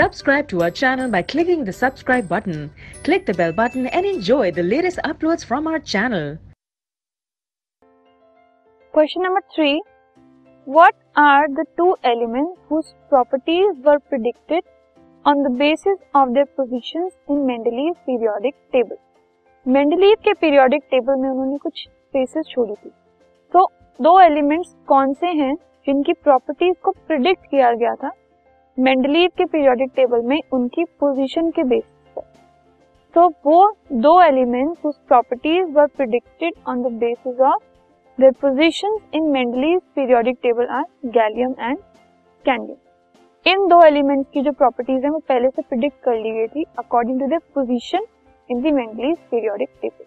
Subscribe to our channel by clicking the subscribe button. Click the bell button and enjoy the latest uploads from our channel. Question number three. What are the two elements whose properties were predicted on the basis of their positions in Mendeleev periodic table? Mendeleev के periodic table में उन्होंने कुछ spaces छोड़ी थी तो दो elements कौन से हैं जिनकी प्रॉपर्टीज़ को प्रिडिक्ट किया गया था मेंडलीव के पीरियोडिक टेबल में उनकी पोजीशन के बेसिस पर। तो वो दो एलिमेंट्स उस properties were predicted on the basis of their positions in Mendeleev periodic table are gallium and scandium इन दो एलिमेंट्स की जो प्रॉपर्टीज़ है, वो पहले से प्रिडिक्ट कर ली गई थी according to the position in the Mendeleev periodic table